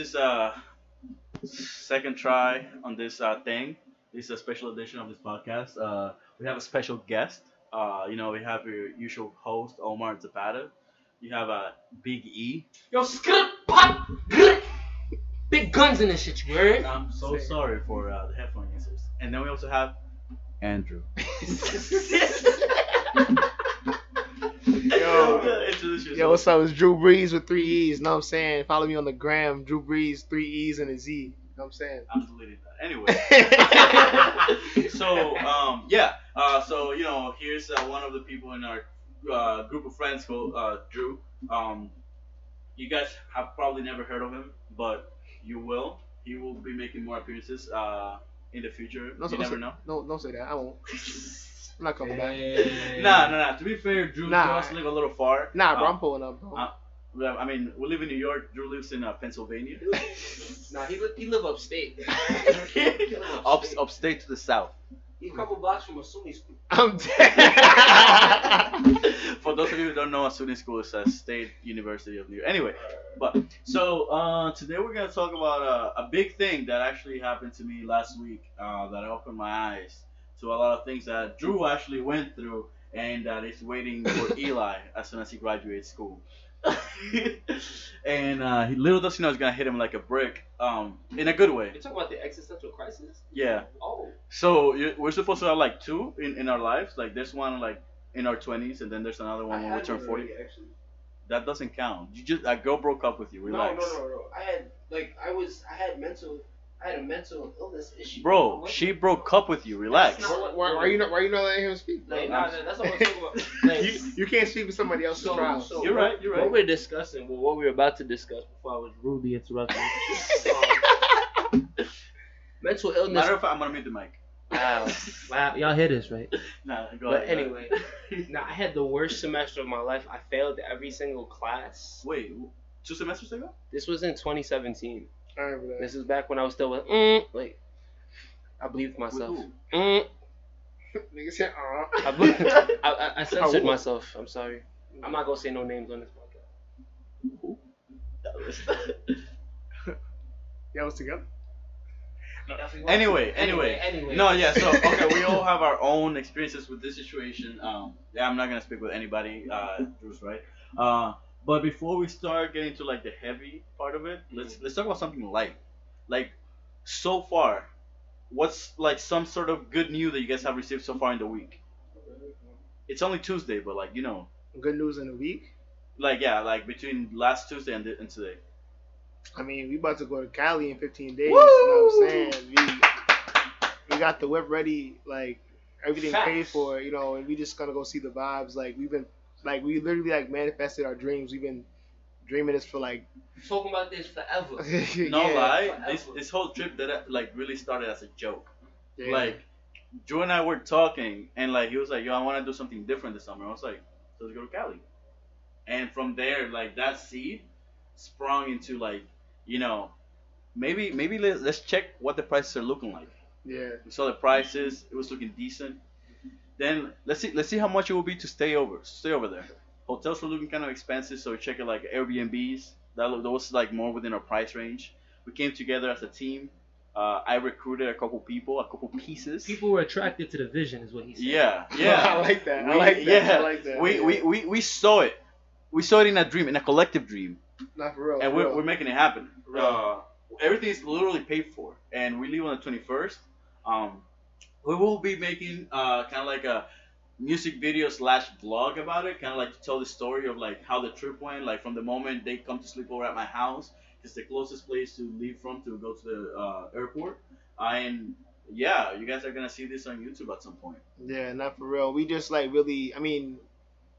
is a second try on this uh, thing. This is a special edition of this podcast. Uh, we have a special guest. Uh, you know, we have your usual host Omar Zapata. You have a Big E. Yo, script pop, big guns in this shit. You heard? I'm so Say sorry for uh, the headphone users. And then we also have Andrew. Yo. Introduce yourself. Yo, what's up? It's Drew Brees with three E's. Know what I'm saying? Follow me on the gram, Drew Brees, three E's and a Z. Know what I'm saying? I'm deleting that. Anyway. so um yeah uh so you know here's uh, one of the people in our uh, group of friends called uh, Drew um you guys have probably never heard of him but you will he will be making more appearances uh in the future No, you no, never no, know no, don't say that. I won't. I'm not coming back. nah nah nah to be fair Drew Nah. does live a little far Nah, bro, Uh, I'm pulling up, bro. uh, I mean we live in New York Drew lives in uh, Pennsylvania Nah, he li- he live upstate. Up, upstate to the south He a couple blocks from a SUNY school. I'm dead. For those of you who don't know, a SUNY School is a state university of New York. Anyway, but so uh, today we're gonna talk about a, a big thing that actually happened to me last week. Uh, that opened my eyes to a lot of things that Drew actually went through, and that is waiting for Eli as soon as he graduates school. and uh, he little does he know it's gonna hit him like a brick, um, in a good way. You talking about the existential crisis? Yeah. Oh. So we're supposed to have like two in, in our lives. Like there's one like in our twenties, and then there's another one when we turn forty. actually. That doesn't count. You just a girl broke up with you. Relax. No, no, no, no. I had like I was I had mental I had a mental illness issue. Bro, What? she broke up with you. Relax. That's not- why, why you not? Why you not letting him speak? bro? Like, nah, nah, that's what I'm talking about. Like, you, you can't speak with somebody else's So- trial. so- You're right. You're right. What we're discussing, well, what we were about to discuss before I was rudely interrupted. mental illness. Matter of fact, I'm gonna mute the mic. wow, wow, y'all hear this, right? Nah, go But ahead. go anyway, ahead. nah, I had the worst semester of my life. I failed every single class. Wait, two semesters ago? This was in 2017. I remember that. This is back when I was still with, mm, like, I believed myself. Mm, Nigga said, uh. I, be- I, I, I censored myself. I'm sorry. I'm not gonna say no names on this podcast. Y'all was together? Anyway, anyway, anyway. No, yeah. So okay, we all have our own experiences with this situation. Um, yeah, I'm not gonna speak with anybody. Uh, Drew's right. Uh, but before we start getting to like the heavy part of it, mm-hmm. let's let's talk about something light. Like, so far, what's like some sort of good news that you guys have received so far in the week? It's only Tuesday, but like you know, Good news in a week. like yeah, like between last Tuesday and, and today. I mean, we about to go to Cali in 15 days. Woo! You know what I'm saying? We, we got the whip ready, like everything Facts. paid for, you know, and we just gonna go see the vibes. Like we've been, like we literally like manifested our dreams. We've been dreaming this for like, talking about this forever. No yeah, lie, forever. this this whole trip that like really started as a joke. yeah. Like, Drew and I were talking, and like he was like, "Yo, I want to do something different this summer." I was like, "So let's go to Cali." And from there, like that seed sprung into like, you know, maybe maybe let, let's check what the prices are looking like. yeah, We saw the prices; it was looking decent. Then let's see let's see how much it will be to stay over stay over there. Hotels were looking kind of expensive, so we checked it like Airbnbs. That lo- that was like more within our price range. We came together as a team. Uh, I recruited a couple people, a couple pieces. People were attracted to the vision, is what he said. Yeah, yeah. I like that. I We- like that. Yeah, I like that. we, yeah. we, we, we saw it. We saw it in a dream, in a collective dream, not for real. and for we're, real. we're making it happen. Uh, everything is literally paid for, and we leave on the 21st. Um, we will be making uh, kind of like a music video slash vlog about it, kind of like to tell the story of like how the trip went, like from the moment they come to sleep over at my house. It's the closest place to leave from to go to the uh, airport. and yeah, you guys are gonna see this on YouTube at some point. Yeah, not for real. We just like really, I mean,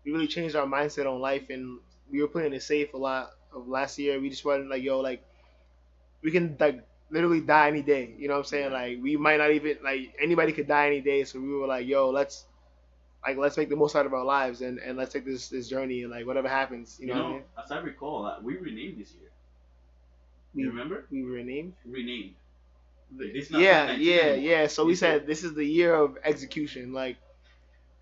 we really changed our mindset on life, and we were playing it safe a lot of last year. We just wanted like, yo, like, we can like literally die any day. You know what I'm saying? Like, we might not even like anybody could die any day. So we were like, yo, let's like let's make the most out of our lives, and and let's take this this journey, and like whatever happens, you You know, know, I mean? as I recall, uh, we renamed this year. We, you remember? we renamed. Renamed. Like, this is not Yeah, yeah, anymore. yeah. So we said this is the year of execution. Like,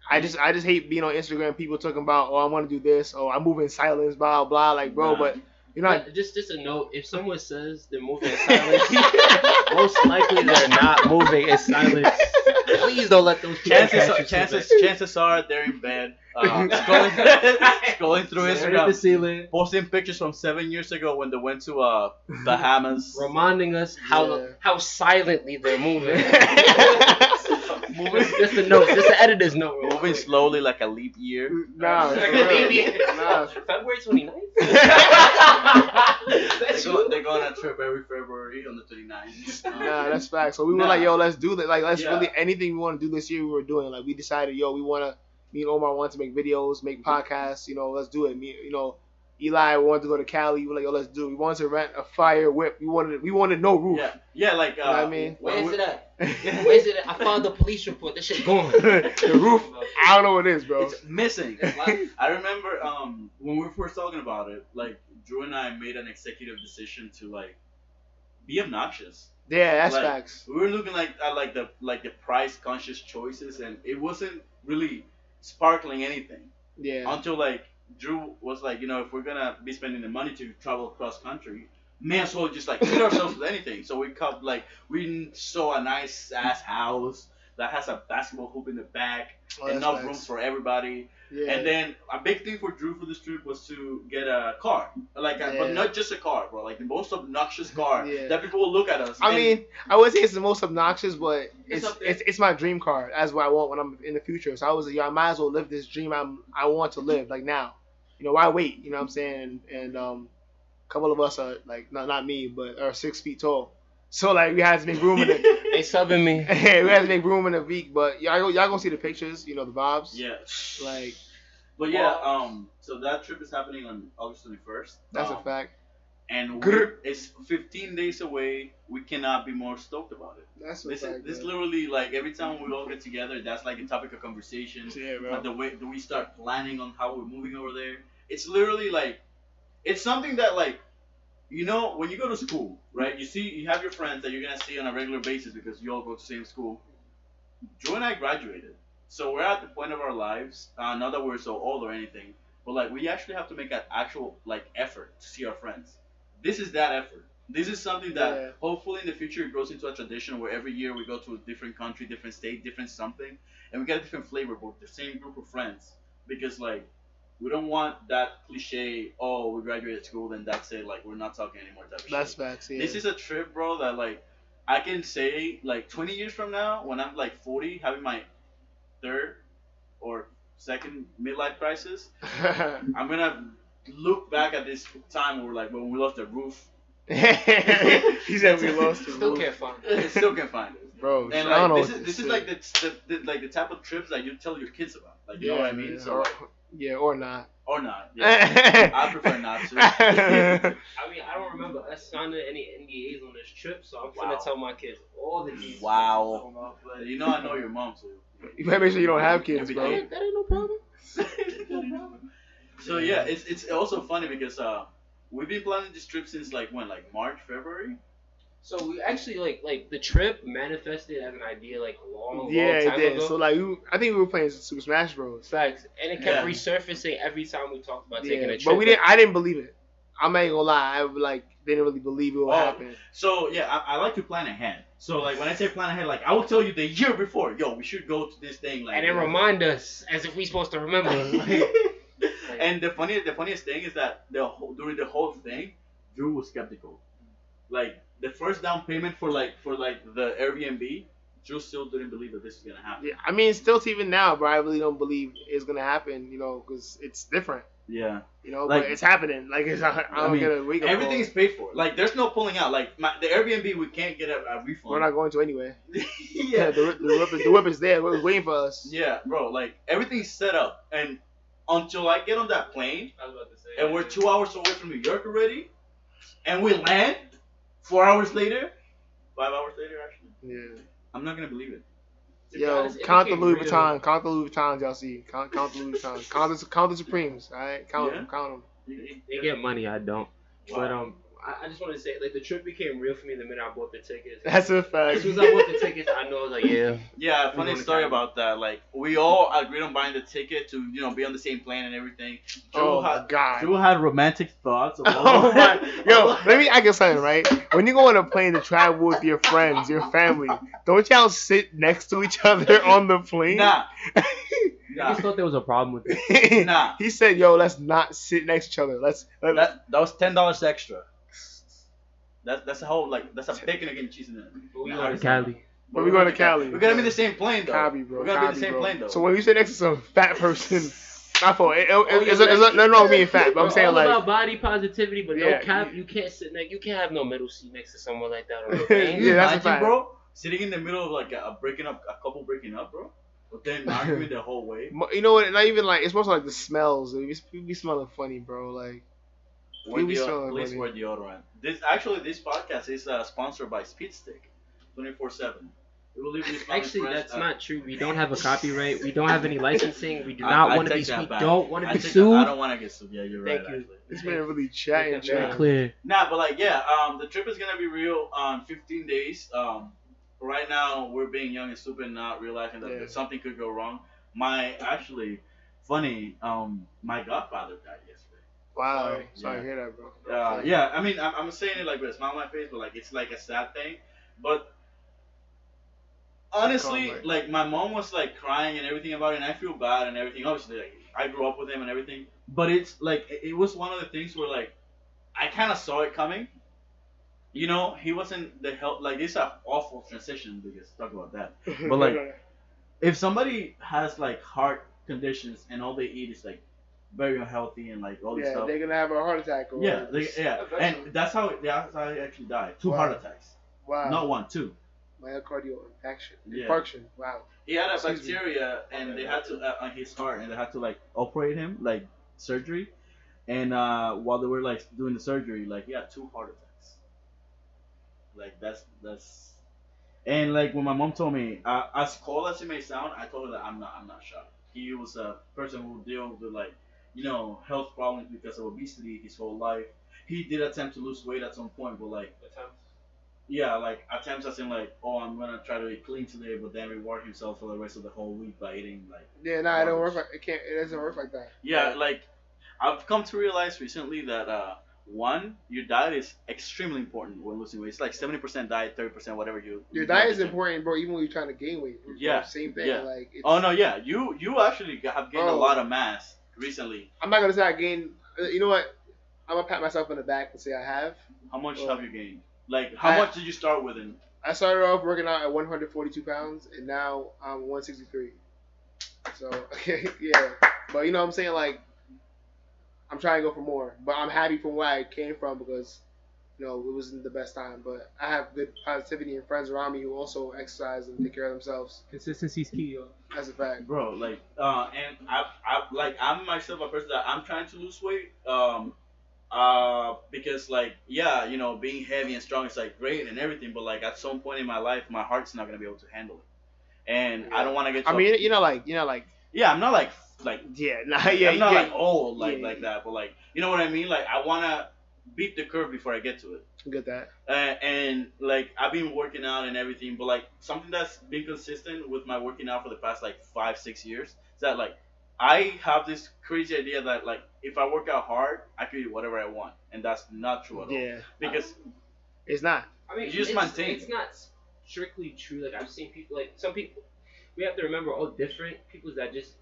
I just, I just hate being on Instagram. People talking about, oh, I want to do this. Oh, I'm moving in silence, blah blah. Like, bro, Nah. but You're not. But just just a note: if someone says they're moving in silence, most likely they're not moving in silence. Please don't let those Chances catch are, chances chances are they're in bed, uh, scrolling, scrolling through Staring at the Instagram, ceiling, posting pictures from seven years ago when they went to uh Bahamas. reminding us how Yeah. how silently they're moving. Moving, just a note, just the editor's note. real moving quick. slowly like a leap year. Nah, Like a baby. Nah. February 29th? They That's go, you. they go on a trip every February on the 29th. Um, Nah, that's facts. So we were like, yo, let's do that. Like, let's Yeah. really anything we want to do this year. We were doing. Like, we decided, yo, we want to. Me and Omar want to make videos, make podcasts. You know, let's do it. Me, you know, Eli wanted to go to Cali. We were like, yo, let's do. it. We wanted to rent a fire whip. We wanted. We wanted no roof. yeah, yeah, like uh, know what I mean? Where's it at? Where's it at? I found the police report. This shit gone. the roof. I don't know what it is, bro. It's missing. It's life. I remember um when we were first talking about it, like Drew and I made an executive decision to like be obnoxious. Yeah, that's Like, facts. We were looking like at like the like the price conscious choices, and it wasn't really sparkling anything Yeah. until like Drew was like, you know, if we're gonna be spending the money to travel cross country, may as well just like treat ourselves with anything. So we cut like we saw a nice ass house that has a basketball hoop in the back, Oh, enough facts. room for everybody. Yeah. And then a big thing for Drew for this trip was to get a car, like, a, but not just a car, bro. Like the most obnoxious car Yeah. that people will look at us. I mean, I would say it's the most obnoxious, but It's it's it's, it's my dream car. That's what I want when I'm in the future. So I was like, yo, I might as well live this dream I'm I want to live like now. You know, why wait? You know what I'm saying? And um, a couple of us are like not not me, but are six feet tall. So like we had to make room in it. They subbing me. Yeah, we had to make room in the week, but y'all y'all gonna see the pictures. You know the vibes. yeah, Like but yeah, um, so that trip is happening on August twenty first. that's um, a fact. And we're, it's 15 days away. We cannot be more stoked about it. That's a This fact. is this man. literally like every time we all get together, that's like a topic of conversation. yeah, bro. But the way do we start planning on how we're moving over there? It's literally like it's something that like you know when you go to school, right? You see you have your friends that you're gonna see on a regular basis because you all go to the same school. Joe and I graduated, so we're at the point of our lives. Uh, not that we're so old or anything, but like we actually have to make an actual like effort to see our friends. This is that effort. This is something that Yeah. hopefully in the future it grows into a tradition where every year we go to a different country, different state, different something, and we get a different flavor, but the same group of friends. Because like we don't want that cliche, oh we graduated school then that's it, like we're not talking anymore type of That's shit. facts. Yeah. This is a trip, bro, that like I can say like 20 years from now when I'm like 40, having my third or second midlife crisis, I'm gonna look back at this time where we're like when we lost the roof, he said we lost it. Still can't find it. Still can't find it. Bro, And I don't know like this what is this to is like the, the, the like the type of trips that you tell your kids about, like you know what I mean? man. So or, like, yeah, or not. or not. Yeah. I prefer not to. I mean, I don't remember us signing any NDAs on this trip, so I'm Wow. gonna tell my kids all the details. Wow. You know I know your mom too. you better make sure you don't have kids, Every bro. day. That ain't no problem. so yeah, it's it's also funny because uh we've been planning this trip since like when like March February. So we actually like like the trip manifested as an idea like a long, Yeah, long it did. ago. So like, we, I think we were playing Super Smash Bros. Facts, and it kept Yeah. resurfacing every time we talked about taking a trip. but we didn't. I didn't believe it. I'm not even gonna lie. I like didn't really believe it would Oh. happen. So yeah, I, I like to plan ahead. So like when I say plan ahead, like I will tell you the year before, yo, we should go to this thing. Like and then remind us as if we're supposed to remember. Like, and the funniest, the funniest thing is that the whole, during the whole thing, Drew was skeptical. Like the first down payment for like for like the Airbnb, Drew still didn't believe that this is gonna happen. Yeah, I mean, still to even now, bro. I really don't believe it's gonna happen. You know, because it's different. Yeah. You know, Like- but it's happening. Like it's, I, I don't mean, get a wake up Everything is paid for. Like there's no pulling out. Like my, the Airbnb, we can't get a, a refund. We're not going to anyway. Yeah, yeah. the, the, whip, is- the whip is there. We're waiting for us. Yeah, bro. Like everything's set up, and until I get on that plane, I was about to say. and we're two hours away from New York already, and we land four hours later, five hours later actually, Yeah. I'm not gonna believe it. To Yo, honest, count the became Louis real. Vuitton. Count the Louis Vuittons, y'all see. Count, count the Louis Vuittons. Count the, count the Supremes. All right, count Yeah. them. Count them. They get money, I don't. But um, I, I just want to say, like, the trip became real for me the minute I bought the tickets. That's a fact. As fact. soon as I bought the tickets, I know I was like, yeah. Yeah, funny story Cali. about that. Like we all agreed on buying the ticket to you know be on the same plane and everything. Drew Oh my had, god. Drew had romantic thoughts. Of Oh my, yo, let me ask you something, right? When you go on a plane to travel with your friends, your family, don't y'all sit next to each other on the plane? Nah, I nah, just thought there was a problem with it. nah. he said, "Yo, let's not sit next to each other. Let's." let, That that was ten dollars extra. That that's a whole like that's a bacon and cheese in it. But we Nah, going to Cali. But we going to Cali. We're gonna be in the same plane though. Cali, bro. We're gonna be in the same bro. plane though. So when you sit next to some fat person, my fault. It, it, Oh, it's, yeah, it's, it's nothing wrong with being fat, but I'm We're saying all like, about body positivity, but Yeah. no cap. You can't sit next. You can't have no middle seat next to someone like that on the Yeah, plane. Can that's a imagine, fact. bro, sitting in the middle of like a, a breaking up, a couple breaking up, bro, but then arguing the whole way. you know what? Not even like it's mostly like the smells. We be, be smelling funny, bro. Like, Wear we deo- smelling please funny. wear deodorant. This actually, this podcast is uh, sponsored by Speed Stick, twenty four seven. We will leave you smelling Actually, that's uh, not true. We don't have a copyright. We don't have any licensing. We do I- not want to be. that We back. don't want to be think sued. I don't want to get sued. Yeah, you're Thank right. you. Actually. this man really chatting. Make that very now. clear. Nah, but like yeah, um, the trip is gonna be real on 15 days. Um, right now we're being young and stupid, and not realizing that Yeah. something could go wrong. My actually funny, um, my godfather died yesterday. Wow, Sorry. sorry Yeah. to hear that, bro. Uh, yeah, I mean, I'm, I'm saying it like with a smile on my face, but like it's like a sad thing. But honestly, Calm, like my mom was like crying and everything about it, and I feel bad and everything. Obviously, like I grew up with him and everything, but it's like it it was one of the things where like I kind of saw it coming. You know, he wasn't the help. Like it's an awful transition because talk about that. But, like, If somebody has like heart conditions and all they eat is like very unhealthy and like all this yeah, stuff. they're gonna have a heart attack. Or Yeah, they, yeah, Eventually. and that's how that's how he actually died. Two Wow. heart attacks, wow, not one, two. myocardial infarction. Yeah. Infarction. Wow. He had a Excuse me. bacteria, and they had to uh, on his heart, and they had to like operate him, like surgery. And uh, while they were like doing the surgery, like he had two heart attacks. Like that's that's, and like when my mom told me, uh, as cold as it may sound, I told her that I'm not I'm not shocked. He was a person who dealt with like, you know, health problems because of obesity his whole life. He did attempt to lose weight at some point, but like attempts. yeah, like attempts as in like, oh, I'm gonna try to eat clean today, but then reward himself for the rest of the whole week by eating like. Yeah, nah, it don't work. Like, it can't. It doesn't work like that. Yeah, like I've come to realize recently that uh, one, your diet is extremely important when losing weight. It's like seventy percent diet, thirty percent whatever you. Your you diet is important, bro. Even when you're trying to gain weight. Yeah, Same thing. yeah. Like. It's, Oh no, yeah, you you actually have gained a Oh. lot of mass recently. I'm not gonna say I gained. uh, You know what? I'm gonna pat myself on the back and say I have. How much Oh. have you gained? Like how I- much did you start with? In I started off working out at 142 pounds, and now I'm 163. So yeah, but you know what I'm saying like I'm trying to go for more, but I'm happy from where I came from because you know it wasn't the best time. But I have good positivity and friends around me who also exercise and take care of themselves. Consistency's key, yo. That's a fact. bro like uh and i i like i'm myself a person that i'm trying to lose weight um uh because like yeah you know being heavy and strong is like great and everything but like at some point in my life my heart's not gonna be able to handle it and i don't want to get I mean, you know, like you know, like yeah i'm not like like yeah, nah, yeah, i'm not yeah, like old like yeah. like that but like you know what i mean like i want to beat the curve before i get to it get that. uh, and like I've been working out and everything, but like something that's been consistent with my working out for the past like five six years is that like I have this crazy idea that like if I work out hard, I can eat whatever I want, and that's not true at all. Yeah, Because it's not. I mean, You just it's, maintain. it's not strictly true. Like I've seen people, like some people, we have to remember all different people's digest,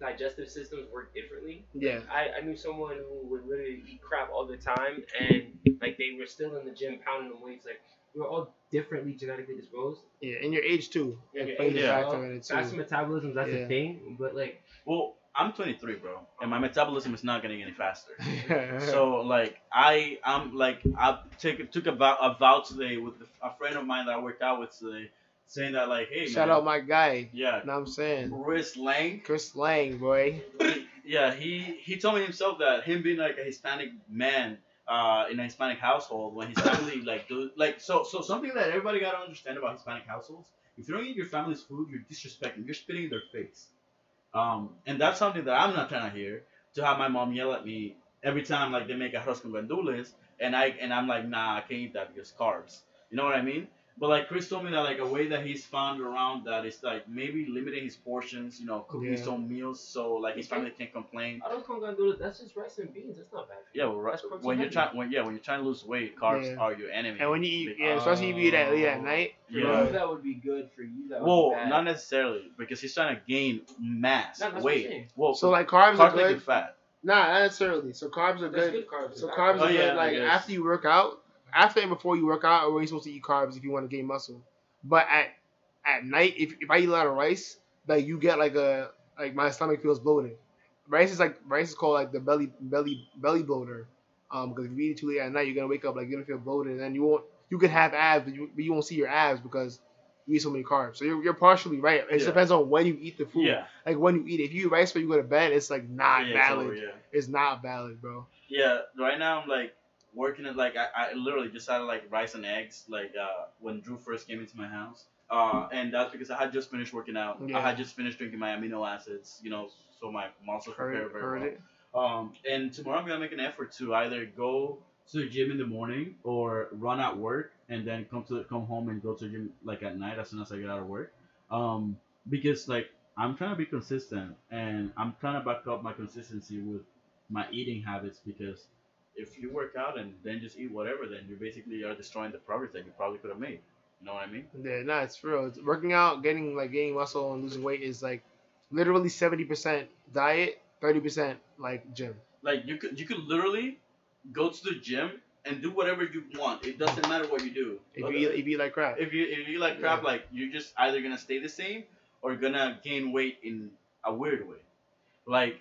digestive systems work differently. Yeah, I, I knew someone who would literally eat crap all the time, and like they were still in the gym pounding the weights. Like we we're all differently genetically disposed. yeah, and your age too. And your plays age Yeah. as factor well. in it too. Fast metabolism, that's Yeah. a thing. But like, well, I'm 23, bro, and my metabolism is not getting any faster. so like I I'm like I take took a vow, a vow today with a friend of mine that I worked out with today, saying that like hey shout man, out my guy. yeah Know what I'm saying? Chris Lang Chris Lang, boy. yeah, he he told me himself that him being like a Hispanic man uh, in a Hispanic household when his family like do like so so something that everybody gotta understand about Hispanic households. If you don't eat your family's food, you're disrespecting. You're spitting in their face. Um, and that's something that I'm not trying to hear. To have my mom yell at me every time like they make a arroz con gandules, and I and I'm like, nah, I can't eat that because carbs. You know what I mean? But like Chris told me that like a way that he's found around that is like maybe limiting his portions, you know, cooking his own meals so like his family can't complain. I don't come down to it. That's just rice and beans. That's not bad. Yeah, well, right, That's protein when you're trying when yeah when you're trying to lose weight, carbs Yeah. are your enemy. And when you eat, yeah, especially if you eat at late at Oh. night. For Yeah. you, that would be good. For you, that would Well, be bad. not necessarily because he's trying to gain mass, No, that's weight. Well, So like carbs, carbs are make you good. fat. Nah, not necessarily. So carbs are That's good. good carbs. So carbs Oh, are yeah, good. Like after you work out, after and before you work out, or you're supposed to eat carbs if you want to gain muscle. But at at night, if, if I eat a lot of rice, like you get like a like my stomach feels bloated. Rice is like rice is called like the belly belly belly bloater. Um, because if you eat it too late at night, you're gonna wake up like you're gonna feel bloated, and then you won't you could have abs, but you, but you won't see your abs because you eat so many carbs. So you're, you're partially right. It Yeah. depends on when you eat the food. Yeah, Like when you eat it. If you eat rice when you go to bed, it's like not yeah, it's valid. over, yeah. It's not valid, bro. Yeah, right now I'm like working at like I, I literally just had like rice and eggs like uh when Drew first came into my house. Uh and that's because I had just finished working out. Yeah. I had just finished drinking my amino acids, you know, so my muscles prepare Heard, very heard well. it. Um and tomorrow I'm gonna make an effort to either go to the gym in the morning or run at work and then come to come home and go to the gym like at night as soon as I get out of work. Um because like I'm trying to be consistent and I'm trying to back up my consistency with my eating habits because if you work out and then just eat whatever, then you basically are destroying the progress that you probably could have made. You know what I mean? Yeah, nah, it's real. It's working out, getting like gaining muscle and losing weight is like literally seventy percent diet, thirty percent like gym. Like you could you could literally go to the gym and do whatever you want. It doesn't matter what you do. If you eat, if you like crap. if you if you like crap, like you're just either gonna stay the same or gonna gain weight in a weird way. Like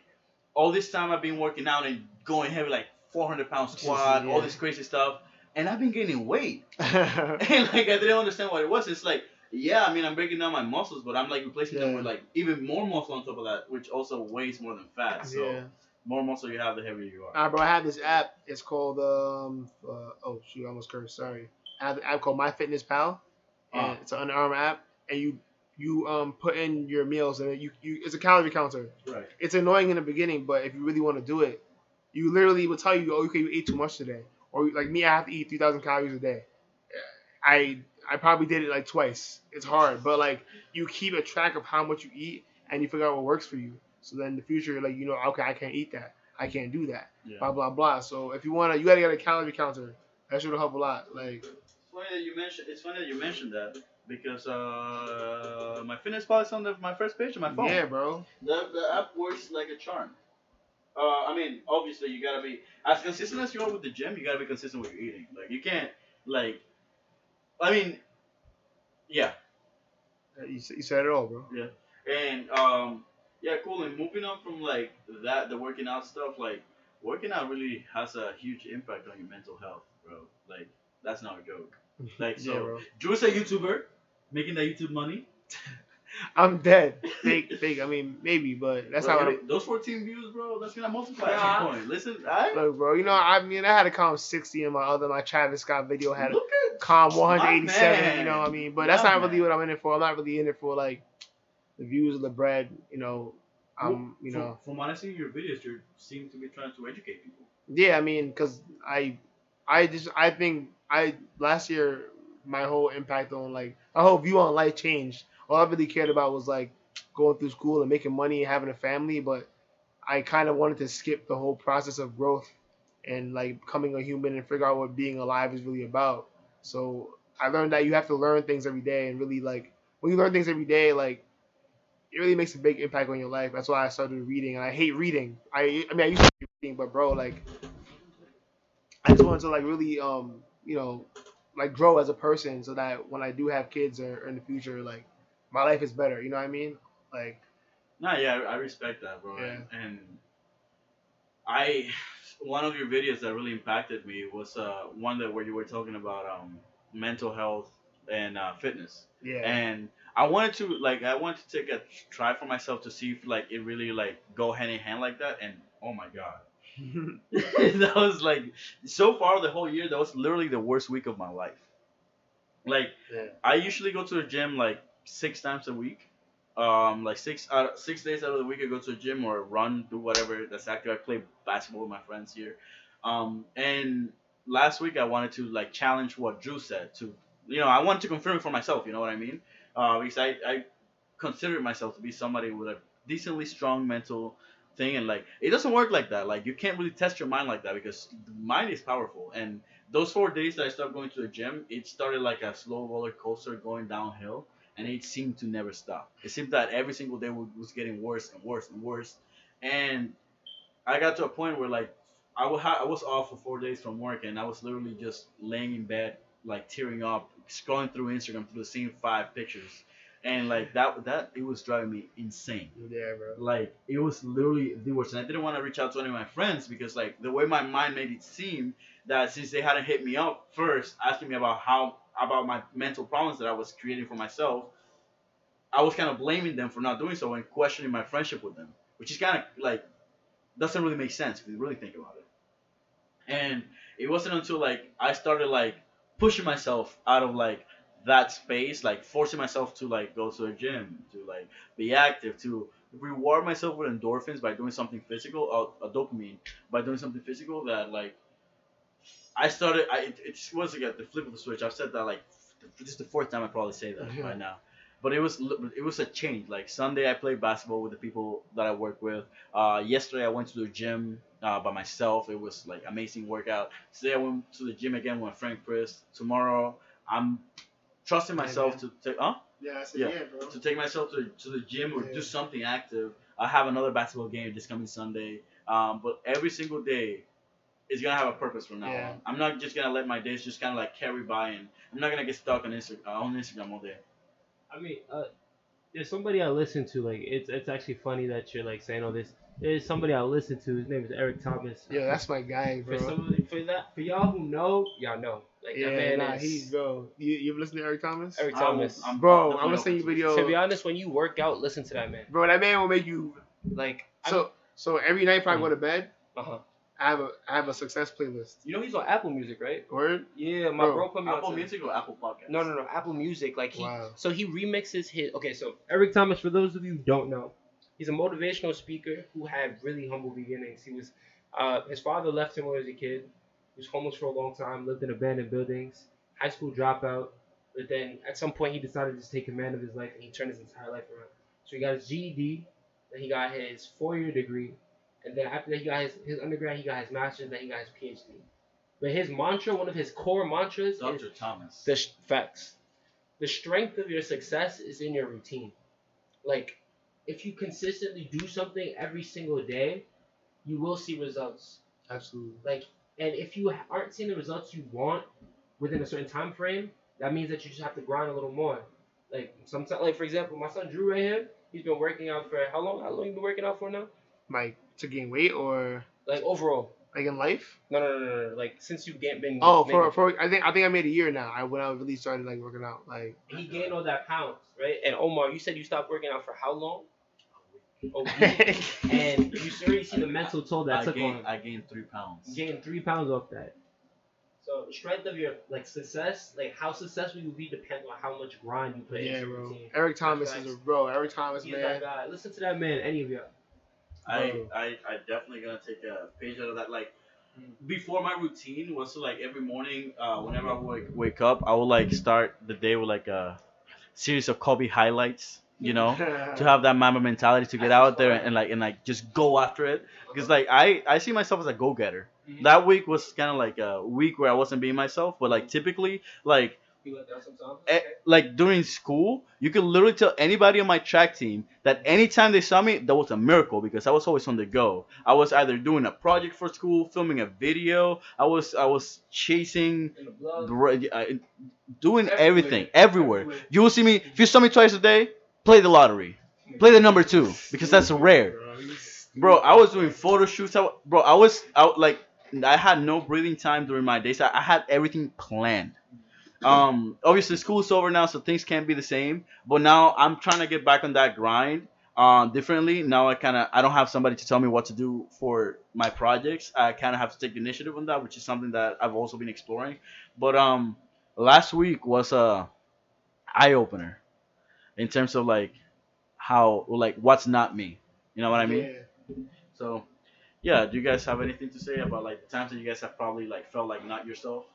all this time I've been working out and going heavy, like 400 pound squat, all Yeah. this crazy stuff, and I've been gaining weight. and like I didn't understand what it was. It's like, yeah, I mean I'm breaking down my muscles, but I'm like replacing them with like even more muscle on top of that, which also weighs more than fat. So more muscle you have, the heavier you are. Nah, bro, I have this app. It's called um. Uh, oh shoot, I almost cursed. Sorry. I have an app called MyFitnessPal, Uh. it's an Under Armour app, and you you um put in your meals and you you it's a calorie counter. Right. It's annoying in the beginning, but if you really want to do it, you literally will tell you, oh, okay, you ate too much today, or like me, I have to eat three thousand calories a day. I I probably did it like twice. It's hard, but like you keep a track of how much you eat, and you figure out what works for you. So then in the future, like you know, okay, I can't eat that. I can't do that. Yeah. Blah blah blah. So if you wanna, you gotta get a calorie counter. That should help a lot. Like It's funny that you mentioned. It's funny that you mentioned that because uh, MyFitnessPal is on the, my first page on my phone. yeah, bro. The the app works like a charm. Uh, I mean, obviously you gotta be as consistent as you are with the gym. You gotta be consistent with your eating. Like you can't like. I mean, yeah, You, you said it all, bro. Yeah, and um, yeah, cool. And moving on from like that, the working out stuff, like working out really has a huge impact on your mental health, bro. Like that's not a joke. Like so, yeah. Drew's a YouTuber making that YouTube money. I'm dead. Fake, fake. I mean, maybe, but that's Bro, how you it. those 14 views, bro. That's gonna multiply at Yeah. some point. Listen, I Look, bro. You know, I mean, I had a count 60 in my other my Travis Scott video had look at calm 187. You know what I mean? But that's My not really what I'm in it for. I'm not really in it for like the views of the bread. You know, um, I'm. you from, know. From what I see in your videos, you seem to be trying to educate people. Yeah, I mean, cause I, I just I think I last year my whole impact on like my whole view on life changed. All I really cared about was like going through school and making money and having a family, but I kind of wanted to skip the whole process of growth and like becoming a human and figure out what being alive is really about. So I learned that you have to learn things every day and really like when you learn things every day, like it really makes a big impact on your life. That's why I started reading, and I hate reading. I I mean I used to hate reading, but bro, like I just wanted to like really um you know like grow as a person so that when I do have kids or, or in the future, like my life is better. You know what I mean? Like Nah, yeah, I respect that, bro. Yeah. And, and I, one of your videos that really impacted me was uh one that where you were talking about um mental health and uh, fitness. yeah. and I wanted to like I wanted to take a try for myself to see if like it really like go hand in hand like that and oh my god that was like so far the whole year that was literally the worst week of my life like Yeah. I usually go to the gym like six times a week. Um like six out of, six days out of the week I go to the gym or run do whatever. That's active I play basketball with my friends here. Um and last week I wanted to like challenge what Drew said to you know I wanted to confirm it for myself. You know what I mean? Uh, because I I consider myself to be somebody with a decently strong mental thing and like it doesn't work like that. Like you can't really test your mind like that because the mind is powerful. And those four days that i stopped going to the gym it started like a slow roller coaster going downhill and it seemed to never stop. It seemed that every single day was getting worse and worse and worse. And i got to a point where like i wa- I was off for four days from work and i was literally just laying in bed like tearing up scrolling through instagram through the same five pictures. And like that that it was driving me insane. Yeah, bro. like it was literally the worst. And i didn't want to reach out to any of my friends because like the way my mind made it seem that since they hadn't hit me up first asking me about how about my mental problems that i was creating for myself i was kind of blaming them for not doing so and questioning my friendship with them which is kind of like doesn't really make sense if you really think about it. And it wasn't until like i started like pushing myself out of like that space like forcing myself to like go to a gym to like be active to reward myself with endorphins by doing something physical uh, a dopamine by doing something physical that like i started i it, it was like a, the flip of the switch i've said that like this is the fourth time i probably say that Yeah. right now but it was it was a change like sunday i played basketball with the people that i work with uh, yesterday i went to the gym uh, by myself it was like amazing workout today i went to the gym again with my friend chris tomorrow i'm trusting myself man. to take huh Yeah, I said Yeah. yeah, bro. to take myself to, to the gym or do something active. I have another basketball game this coming Sunday. Um, but every single day is gonna have a purpose from now Yeah. on. I'm not just gonna let my days just kind of like carry by, and I'm not gonna get stuck on Instagram uh, on Instagram all day. I mean, uh, there's somebody I listen to. Like, it's it's actually funny that you're like saying all this. There's somebody I listen to. His name is Eric Thomas. Yeah, that's my guy, for bro. somebody for that for y'all who know, y'all know. Like that Yeah, man nah, is he's bro. You you ever listen to Eric Thomas? Eric I'm- Thomas. I'm- Bro, definitely I'm gonna send you open to video. to be honest, when you work out, listen to that man. Bro, that man will make you. Like, So so every night before I go to bed, uh huh. I have a I have a success playlist. You know he's on Apple Music, right? Word. Yeah, my Bro, bro, put me on Apple on. Music or Apple Podcast? No, no, no. Apple Music. Like he, Wow. so he remixes his. Okay, so Eric Thomas. For those of you who don't know, he's a motivational speaker who had really humble beginnings. He was, uh, his father left him when he was a kid. He was homeless for a long time. Lived in abandoned buildings. High school dropout. But then at some point he decided to just take command of his life and he turned his entire life around. So he got his GED. Then he got his four-year degree. And then after that, he got his, his undergrad, he got his master's, and then he got his PhD. But his mantra, one of his core mantras, is Dr. Thomas. the sh- facts. The strength of your success is in your routine. Like, if you consistently do something every single day, you will see results. Absolutely. Like, and if you aren't seeing the results you want within a certain time frame, that means that you just have to grind a little more. Like, sometimes, like for example, my son Drew right here, he's been working out for how long? How long you been working out for now? Like to gain weight or Like overall? like in life? No, no, no, no, no. Like since you've been. Oh, for making- for I think I think I made a year now. I when I really started like working out. Like he gained all that pounds, right? And Omar, you said you stopped working out for how long? A week. and you already see the mental toll that I took gained, on. I gained three pounds. You gained three pounds off that. So strength of your like success, like how successful you will be, depends on how much grind you put yeah, into your bro. routine. Eric Thomas Facts. is a bro. Eric Thomas, He's man. Listen to that man. Any of y'all. I, I I definitely gonna take a page out of that. Like before my routine was to like every morning, uh, whenever I wake wake up, I would like start the day with like a series of Kobe highlights. You know, to have that mama mentality to get out there and, like and like just go after it. Because like I I see myself as a go getter. Mhm. That week was kind of like a week where I wasn't being myself, but like typically like You let down sometimes. eh, like during school, you could literally tell anybody on my track team that anytime they saw me, that was a miracle because I was always on the go. I was either doing a project for school, filming a video. I was I was chasing, br- uh, doing Everywhere. everything everywhere. Everywhere. You will see me if you saw me twice a day. Play the lottery. Play the number two because that's rare. Bro, I was doing photo shoots. I, bro, I was out like I had no breathing time during my days. I, I had everything planned. Um, obviously school's over now, so things can't be the same. But now I'm trying to get back on that grind. Um, differently now. I kind of I don't have somebody to tell me what to do for my projects. I kind of have to take the initiative on that, which is something that I've also been exploring. But um, last week was a eye opener in terms of like how like what's not me. You know what I mean? Yeah. So, yeah, do you guys have anything to say about like the times that you guys have probably like felt like not yourself?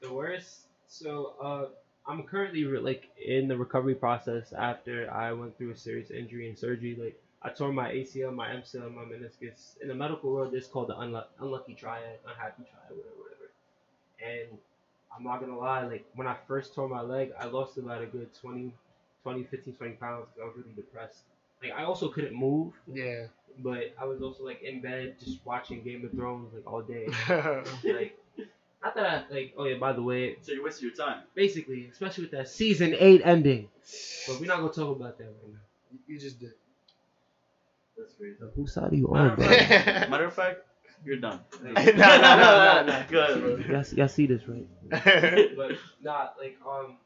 The worst. So uh, I'm currently re- like in the recovery process after I went through a serious injury and surgery. Like I tore my ACL, my MCL, my meniscus. In the medical world, it's called the unlu- unlucky triad, unhappy triad, whatever, whatever. And I'm not gonna lie, like when I first tore my leg, I lost about a good 20, 20, 15, 20 pounds because I was really depressed. Like I also couldn't move, Yeah. but I was also like in bed just watching Game of Thrones like all day. like not thought I like. Oh yeah, by the way, So you're wasting your time. basically, especially with that season eight ending. But we're not gonna talk about that right now. you just did. That's crazy. Whose side are you on, bro? matter of fact, you're done. no, no, no, no, no. Go ahead, bro. y'all, y'all see this right? But nah, like um,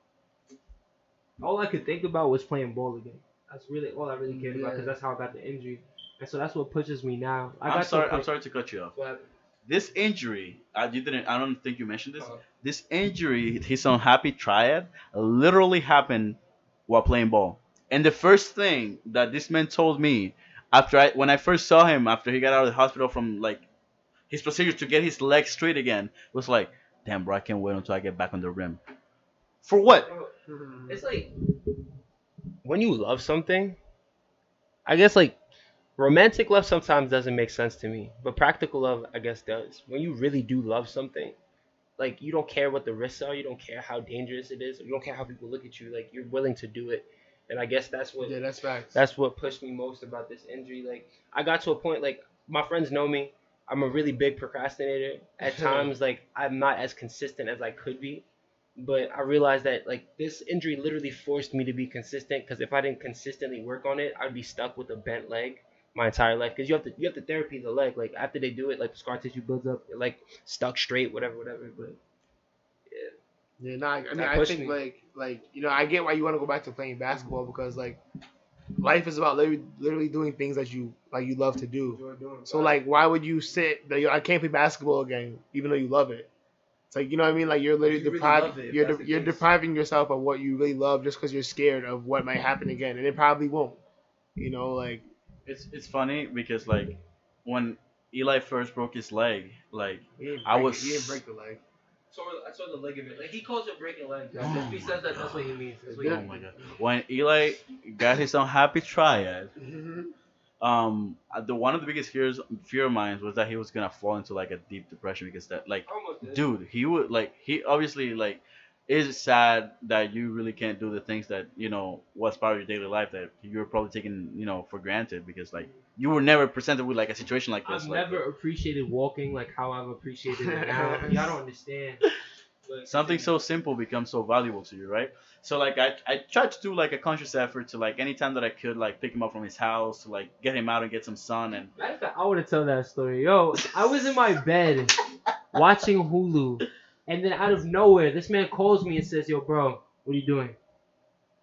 all I could think about was playing ball again. That's really all I really cared about because that's how I got the injury, and so that's what pushes me now. I I'm got sorry. To a I'm sorry to cut you off. What happened? This injury, I you didn't. I don't think you mentioned this. Uh-huh. This injury, his unhappy triad, literally happened while playing ball. And the first thing that this man told me after I, when I first saw him after he got out of the hospital from like his procedure to get his leg straight again was like, "Damn, bro, I can't wait until I get back on the rim." For what? It's like when you love something, I guess like romantic love sometimes doesn't make sense to me, but practical love I guess does. When you really do love something, like you don't care what the risks are, you don't care how dangerous it is, you don't care how people look at you, like you're willing to do it. And I guess that's what yeah, that's facts. that's what pushed me most about this injury. Like I got to a point like my friends know me. I'm a really big procrastinator. At times like I'm not as consistent as I could be. But I realized that like this injury literally forced me to be consistent because if I didn't consistently work on it, I'd be stuck with a bent leg my entire life because you have to you have to therapy the leg like after they do it like the scar tissue builds up it, like stuck straight whatever whatever but Yeah, nah, I I mean, I think me. like, like you know, I get why you want to go back to playing basketball because like, life is about literally, literally doing things that you like you love to do. So like, why would you sit? Like, I can't play basketball again, even though you love it. It's like you know what I mean. Like you're literally You really depriving love it, if you're de- you're case. depriving yourself of what you really love just because you're scared of what might happen again, and it probably won't. You know, like It's it's funny because like when Eli first broke his leg, like he I was- he didn't break the leg. So I saw the ligament. Like he calls it breaking legs. If he says that, that's what he means. That's what he oh means. my god, when Eli got his unhappy triad, um, uh, the one of the biggest fears fear of mine was that he was gonna fall into like a deep depression because that like dude he would like he obviously like is sad that you really can't do the things that you know was part of your daily life that you're probably taking you know for granted because like you were never presented with like a situation like this I've like, never appreciated walking like how I've appreciated it now. Y'all don't understand. But something so simple becomes so valuable to you right so like I, I tried to do like a conscious effort to like anytime that i could like pick him up from his house to like get him out and get some sun and I want to tell that story. Yo, I was in my bed watching Hulu, and then out of nowhere, this man calls me and says, "Yo, bro, what are you doing?"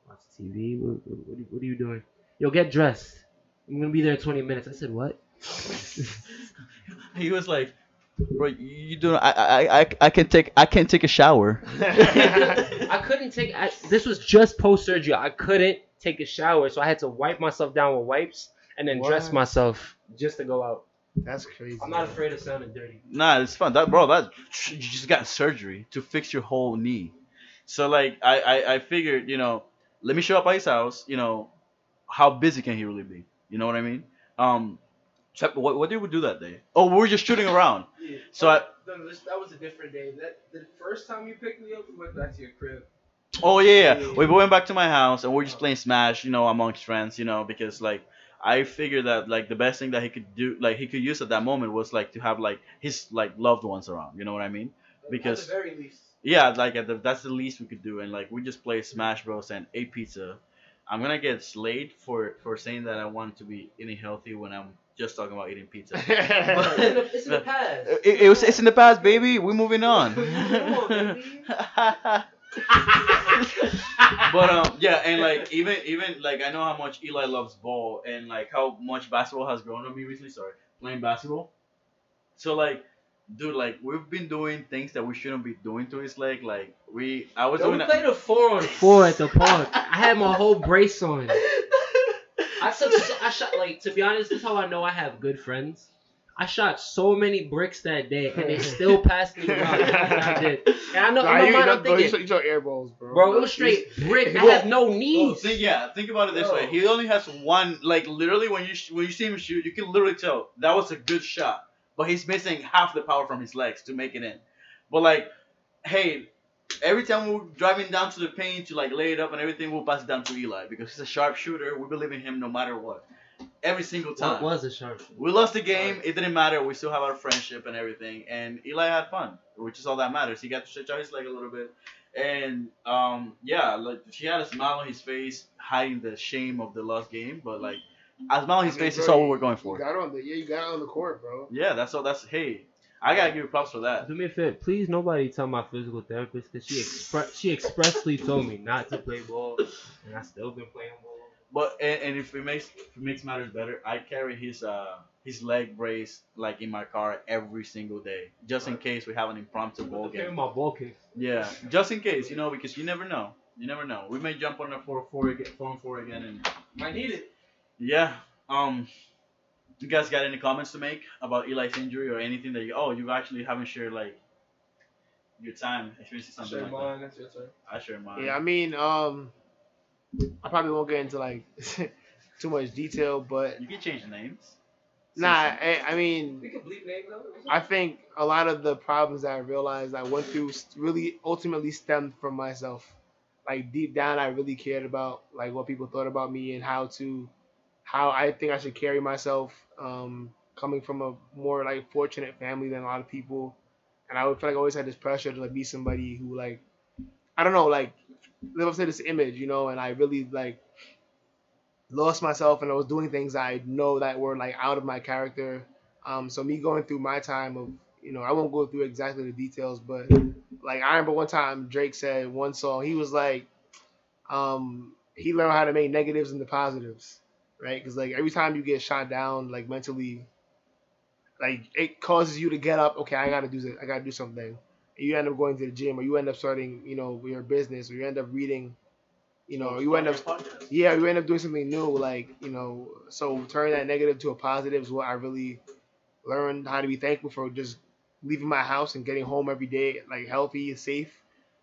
Watch TV. What, what, what, are you- what are you doing? Yo, get dressed. I'm gonna be there in 20 minutes. I said, "What?" he was like bro you do I, I i i can take i can't take a shower I couldn't take. I, this was just post surgery. I couldn't take a shower, so I had to wipe myself down with wipes and then dress myself just to go out. That's crazy. I'm not afraid of sounding dirty. Nah, it's fun. That bro, that you just got surgery to fix your whole knee. So like I, I I figured, you know, let me show up at his house, you know, how busy can he really be? You know what I mean? Um so what what did we do that day? Oh, we were just shooting around. yeah. So I that was a different day. That the first time you picked me up, we went back to your crib. Oh yeah, yeah. We went back to my house and we're just playing Smash, you know, amongst friends, you know, because like I figured that like the best thing that he could do, like he could use at that moment was like to have like his like loved ones around. You know what I mean? Because- at the very least. Yeah, like at the, that's the least we could do, and like we just play Smash Bros and ate pizza. I'm gonna get slayed for for saying that I want to be eating healthy when I'm just talking about eating pizza. it's, in the, it's in the past. It, it was it's in the past, baby. We're moving on. Come on, baby. but um, yeah, and like even even like I know how much Eli loves ball and like how much basketball has grown on me recently. Sorry, playing basketball. So like, dude, like we've been doing things that we shouldn't be doing to his leg. Like we, I was Yo, we doing. played a four on four at the park. I had my whole brace on. I took, I shot like to be honest. This is how I know I have good friends. I shot so many bricks that day, and they still passed me around. I did. And I know, Nah, in you, my mind, you, I'm bro, you, thinking, shot, you shot air balls, bro. bro, it was straight brick. I Well, have no Well, knees. think, yeah, think about it this Yo. way. He only has one. Like literally, when you sh- when you see him shoot, you can literally tell that was a good shot. But he's missing half the power from his legs to make it in. But like, hey, every time we're driving down to the paint to like lay it up and everything, we'll pass it down to Eli because he's a sharp shooter. We believe in him no matter what. Every single time. What was a sharp? We lost the game. It didn't matter. We still have our friendship and everything. And Eli had fun, which is all that matters. He got to stretch out his leg a little bit. And um, yeah, like he had a smile on his face, hiding the shame of the lost game. But like, a smile on his I mean, face is all we were going You for. got on the yeah, you got on the court, bro. Yeah, that's all. That's hey, I gotta give you props for that. Do me a favor, please. Nobody tell my physical therapist because she expre- she expressly told me not to play ball, and I still been playing ball. But and, and if it makes if it makes matters better, I carry his uh his leg brace like in my car every single day, just in case we have an impromptu ball Okay, game. my ball case. Yeah, just in case, you know, because you never know. You never know. We may jump on a four four again, four and four again, and Might need it. yeah. Um, you guys got any comments to make about Eli's injury or anything that you? Oh, you actually haven't shared like your time experiencing something Sure, like mine. That's your turn. I share mine. Yeah, I mean, um, I probably won't get into like too much detail, but You can change the names. nah, I, I mean, We can bleep names though. I think a lot of the problems that I realized I went through really ultimately stemmed from myself. Like deep down, I really cared about like what people thought about me and how to, how I think I should carry myself. Um, coming from a more like fortunate family than a lot of people, and I would feel like I always had this pressure to like be somebody who like, I don't know, like live up to this image, you know. And I really like lost myself, and I was doing things I know that were like out of my character. Um, so me going through my time of, you know, I won't go through exactly the details, but like I remember one time Drake said one song, he was like, um, he learned how to make negatives into positives, right? Because like every time you get shot down, like mentally, like it causes you to get up. Okay, I gotta do this. I gotta do something. And you end up going to the gym, or you end up starting, you know, your business, or you end up reading, you know, you end up yeah, you end up doing something new, like you know. So turn that negative to a positive is what I really learned how to be thankful for. Just leaving my house and getting home every day, like healthy and safe.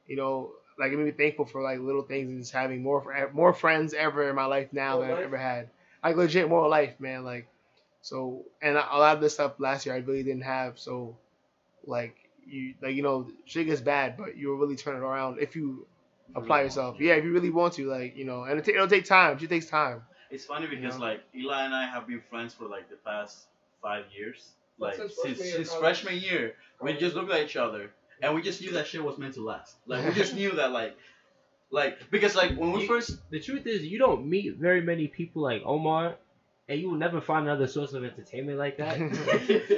You know, like it made me thankful for like little things and just having more more friends ever in my life now More than I've ever had. Like legit more life, man. Like so, and a lot of this stuff last year I really didn't have. So, like you, like you know, shit gets bad, but you'll really turn it around if you apply yourself. Yeah, if you really want to, like you know, and it it'll take time. It takes time. It's funny because know? like Eli and I have been friends for like the past five years. Like Since since freshman year since freshman year, we just looked at each other and we just knew that shit was meant to last. Like we just knew that like, like because like when we You- first The truth is, you don't meet very many people like Omar, and you will never find another source of entertainment like that.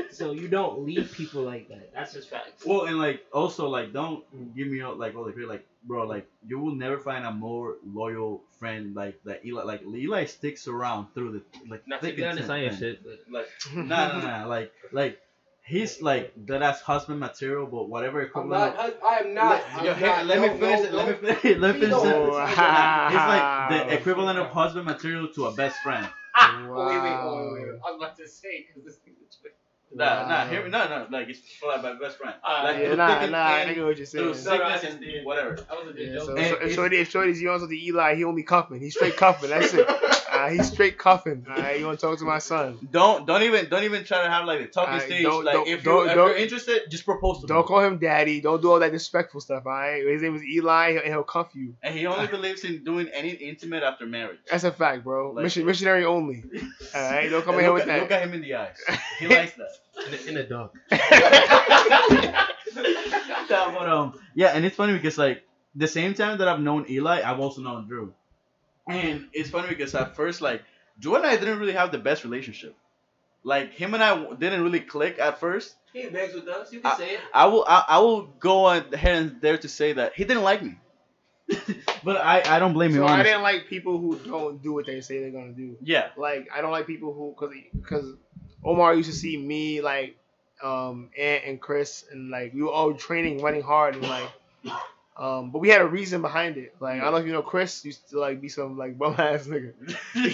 so you don't leave people like that. That's just facts. well and like also like don't give me out like all the credit like bro like you will never find a more loyal friend like that Eli like Eli sticks around through the like Not to thick be and honest, I ain't shit. Like nah nah nah like like he's like that ass husband material but whatever equivalent of- I am Let, yo, hey, let me finish it. Let me finish. Let me finish Please it. don't. It's like the equivalent of husband material to a best friend. Oh, wait, wait, oh, wait, wait, wait. I was about to say because this thing is. Nah, nah, hear me. No, no, like it's for like my best friend. Uh, like Yeah, nah, thick nah, I thin, get what you're through saying. No, no, I sickness and whatever. That was a good Yeah, joke. so, And so if it's- Shorty, if Shorty's you on the Eli, he only cuffing. He's straight cuffing. That's it. Uh, he's straight cuffing. All right, you want to talk to my son? Don't don't even don't even try to have like the talking Alright, stage. don't- like don't- if don't- you're if don't- you're interested, just propose to Don't him. call him daddy. Don't do all that disrespectful stuff. All right. His name is Eli, and he'll cuff you. And he only believes in doing any intimate after marriage. That's a fact, bro. Like- Mission, missionary only. All right. Don't come in here with at, that. Look at him in the eyes. He likes that. in, the, in the dark. Yeah, but um, yeah, and it's funny because like the same time that I've known Eli, I've also known Drew, and it's funny because at first like Drew and I didn't really have the best relationship. Like him and I didn't really click at first. He begs with us. You can say it. I will I, I will go ahead and dare to say that he didn't like me, but I I don't blame him. so I didn't like people who don't do what they say they're gonna do. Yeah, Like I don't like people who because because Omar used to see me like um Ant and Chris and like we were all training, running hard and like um but we had a reason behind it. Like I don't know if you know Chris used to like be some like bum ass nigga.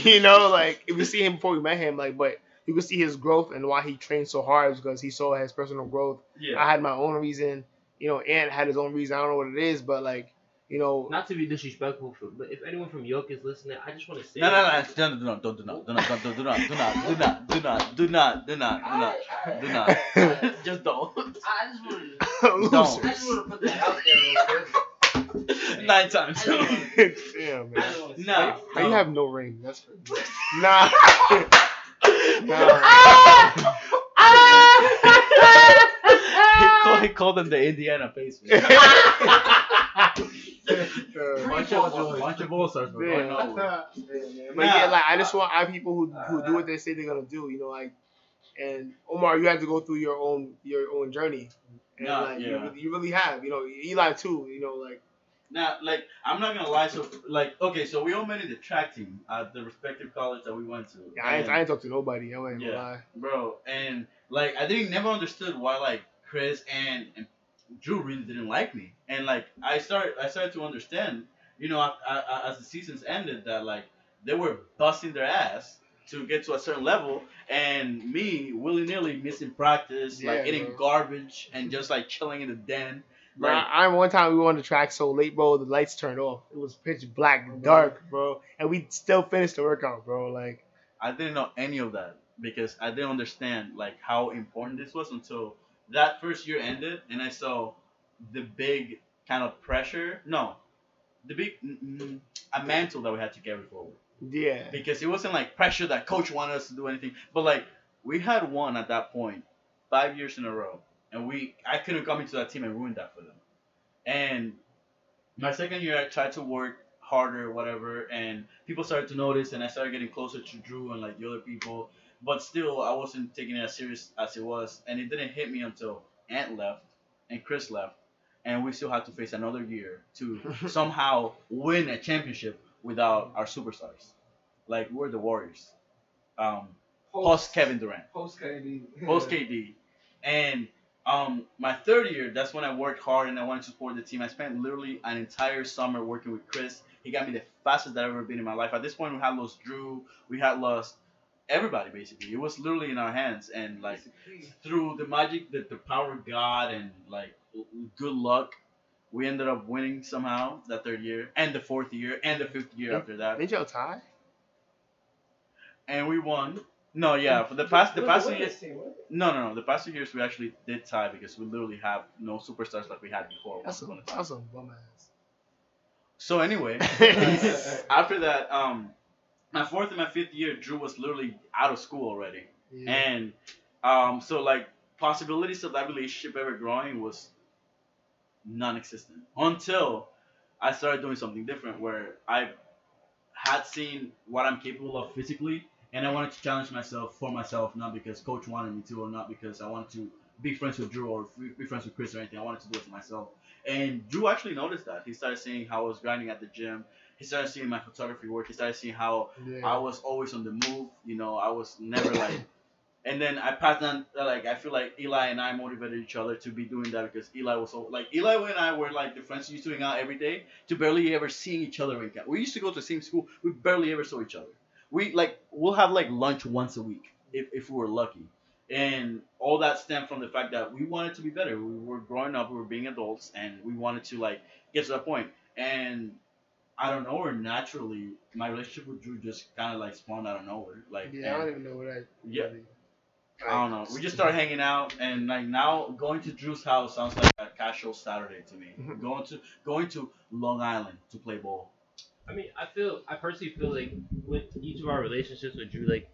you know, like if we see him before we met him, like but you could see his growth and why he trained so hard is because he saw his personal growth. Yeah. I had my own reason. You know, Ant had his own reason. I don't know what it is, but like, you know, Not to be disrespectful, for, but if anyone from York is listening, I just want to say. No, no, no, no, no, don't, do not, do not, do not, do not, do not, do not, do not, do not, do not, do not, do not. Just don't. I just wanted to. losers. Don't. I just want to put that out there real quick. Nine times. Damn, man. just wanna No. How you have no ring? That's crazy. nah. nah. he, called, he called them the Indiana Pacers. Uh, bunch of bunch of all stars. Yeah. But yeah, like I just want our people who who do what they say they're gonna do, you know, like and Omar, you have to go through your own your own journey. And Nah, like yeah. really- you really have, you know, Eli too, you know, like Now, like, I'm not gonna lie. So, like, okay, so we all met in the track team at the respective college that we went to. yeah, I ain't, I ain't talk to nobody. I ain't Yeah. lie. bro. And like I didn't never understood why like Chris and, and Drew really didn't like me. And like I started I started to understand, you know, I, I, as the seasons ended, that like they were busting their ass to get to a certain level, and me willy nilly missing practice, like eating bro. garbage and just like chilling in the den. Like, I, remember one time we were on the track so late, bro. The lights turned off. It was pitch black, dark, bro, and we still finished the workout, bro. Like, I didn't know any of that because I didn't understand like how important this was until that first year ended and I saw the big kind of pressure. No, the big mm, a mantle that we had to carry forward yeah, because it wasn't like pressure that coach wanted us to do anything, but like we had won at that point five years in a row, and we I couldn't come into that team and ruin that for them. And my second year, I tried to work harder, whatever, and people started to notice, and I started getting closer to Drew and like the other people. But still, I wasn't taking it as serious as it was, and it didn't hit me until Ant left and Chris left, and we still had to face another year to somehow win a championship without our superstars. Like we're the Warriors, um, post Kevin Durant Post KD. post KD. And um, my third year, that's when I worked hard and I wanted to support the team. I spent literally an entire summer working with Chris. He got me the fastest that I've ever been in my life. At this point, we had lost Drew, we had lost everybody basically. It was literally in our hands, and like through the magic, the, the power of God, and like good luck, we ended up winning somehow that third year, and the fourth year, and the fifth year after that, did y'all tie? and we won. No, yeah, for the past the past two years. No, no, no. The past two years we actually did tie because we literally have no superstars like we had before. That's once some, a that's some bum ass. So anyway, after that, um, my fourth and my fifth year, Drew was literally out of school already, Yeah. and um, so like possibilities of that relationship ever growing was non-existent until I started doing something different where I had seen what I'm capable of physically, and I wanted to challenge myself for myself, not because coach wanted me to, or not because I wanted to be friends with Drew or be friends with Chris or anything. I wanted to do it for myself. And Drew actually noticed that. He started seeing how I was grinding at the gym. He started seeing my photography work. He started seeing how yeah. I was always on the move. You know, I was never like. And then I passed on. Like I feel like Eli and I motivated each other to be doing that because Eli was so like Eli and I were like the friends used to hang out every day to barely ever seeing each other in camp. We used to go to the same school. We barely ever saw each other. We like we'll have like lunch once a week if if we were lucky. And all that stemmed from the fact that we wanted to be better. We were growing up, we were being adults, and we wanted to like get to that point. And I don't know, or naturally, my relationship with Drew just kind of like spawned out of nowhere. Like, yeah, I don't even know what I. Yeah. really- I don't know. We just started hanging out, and like now going to Drew's house sounds like a casual Saturday to me. Mhm. going to going to Long Island to play ball. I mean, I feel, I personally feel like with each of our relationships with Drew, like,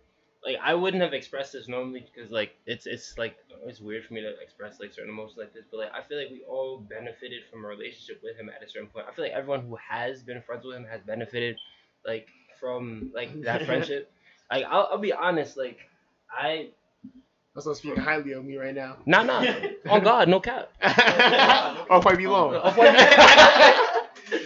like I wouldn't have expressed this normally because like it's it's like it's weird for me to express like certain emotions like this, but like I feel like we all benefited from a relationship with him at a certain point. I feel like everyone who has been friends with him has benefited, like from like that friendship. Like I'll, I'll be honest, like I That's not speaking highly of me right now. nah nah on God no cap. or quite be long. Of what-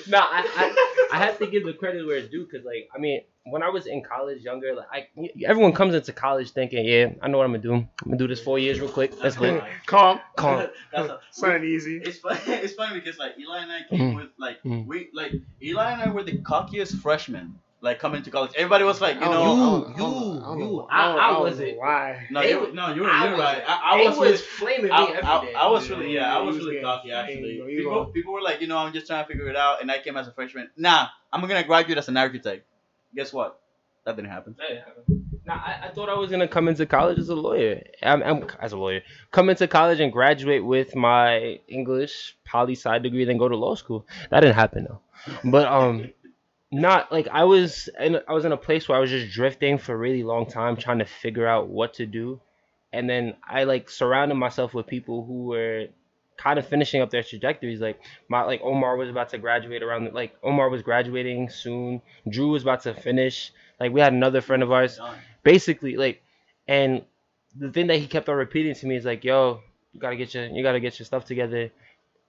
no, I, I I have to give the credit where it's due because like I mean when I was in college younger like I everyone comes into college thinking yeah I know what I'm gonna do I'm gonna do this four years real quick that's lit Calm. calm That's a, It's not easy. it's funny. It's funny because like Eli and I came Mhm. with like Mhm. we like Eli and I were the cockiest freshmen like coming to college. Everybody was like, you know, You, don't- I don't- you, I you. I- don't- I don't wasn't. know Why? no, They you, was- no, you're, I you're was- right. I, I They was, really, flaming me I, I. I was Yeah, really, yeah, I was was really cocky actually. was- People, people were like, you know, I'm just trying to figure it out, and I came as a freshman. Nah, I'm gonna graduate as an architect. Guess what? That didn't happen. Now, I, I thought I was gonna come into college as a lawyer. I'm, I'm as a lawyer, come into college and graduate with my English poli sci degree, then go to law school. That didn't happen though. But um, not like I was in I was in a place where I was just drifting for a really long time, trying to figure out what to do, and then I like surrounded myself with people who were kind of finishing up their trajectories. Like my like Omar was about to graduate around like Omar was graduating soon. Drew was about to finish. Like we had another friend of ours basically like and the thing that he kept on repeating to me is like yo you gotta get your you gotta get your stuff together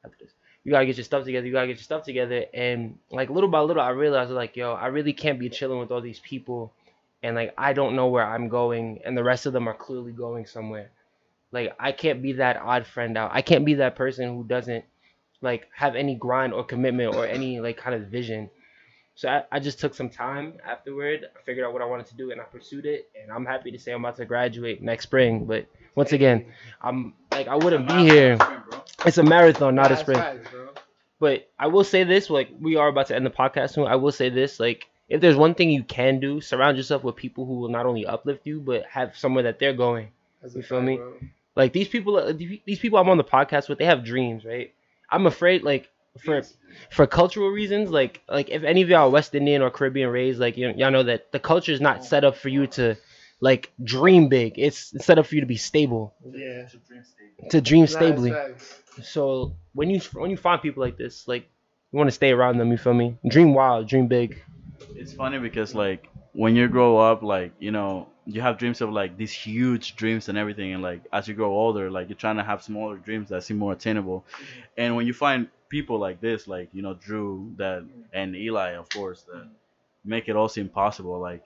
after this. You gotta get your stuff together you gotta get your stuff together and like little by little i realized like yo i really can't be chilling with all these people and like i don't know where i'm going and the rest of them are clearly going somewhere like i can't be that odd friend out i can't be that person who doesn't like have any grind or commitment or any like kind of vision so I, I just took some time afterward. I figured out what I wanted to do and I pursued it. And I'm happy to say I'm about to graduate next spring. But once again, I'm like I wouldn't be here. It's a marathon, not a sprint. But I will say this: like we are about to end the podcast soon. I will say this: like if there's one thing you can do, surround yourself with people who will not only uplift you but have somewhere that they're going. That's You feel fact, me? bro. Like these people, uh, these people I'm on the podcast with, they have dreams, right? I'm afraid, like for for cultural reasons, like like if any of y'all are West Indian or Caribbean raised, like you y'all know that the culture is not oh. set up for you to like dream big. It's set up for you to be stable, Yeah. to dream Nah, stably. that's facts. So when you when you find people like this, like you want to stay around them. You feel me? Dream wild, dream big. It's funny because like when you grow up, like you know, you have dreams of like these huge dreams and everything, and like as you grow older, like you're trying to have smaller dreams that seem more attainable. And when you find people like this, like you know Drew, that and Eli, of course, that make it all seem possible, like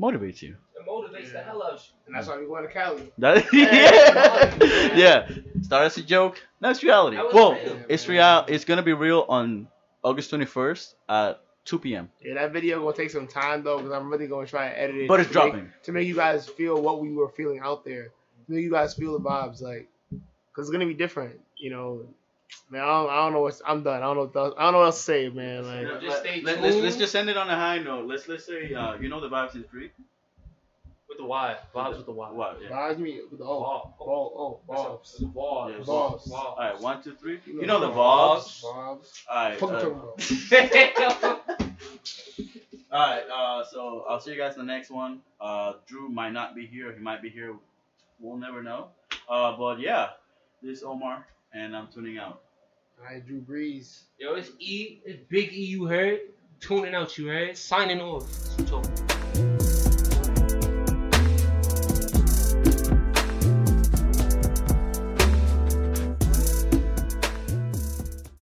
motivates you. It motivates the hell out of you. And that's why we going to Cali. That Yeah. yeah, yeah. Start as a joke, that's reality. That was Well, real. it's real. It's gonna be real on August 21st at 2 p.m. Yeah, that video gonna take some time though, because I'm really gonna try and edit it. But it's to make- dropping. to make you guys feel what we were feeling out there. To make you guys feel the vibes, like, cause it's gonna be different. You know, man. I don't, I don't know what's. I'm done. I don't know. What else, I don't know what else to say, man. Like, Just stay Let, us let's tuned. just end it on a high note. Let's let's say uh, you know the vibes is three. With the Y, vibes with the Y. What? Yeah. vibes me with the oh, Ball. oh, oh, balls, Ball. Yeah, balls. All right, one, two, three. You know You know the Vibes. vibes. balls. All right. Fuck Uh, all right. Uh, so I'll see you guys in the next one. Uh, Drew might not be here. He might be here. We'll never know. Uh, but yeah, this is Omar, and I'm tuning out. I Drew Breeze. Yo, it's E. It's Big E. You heard? Tuning out. You heard? Signing off. Talk.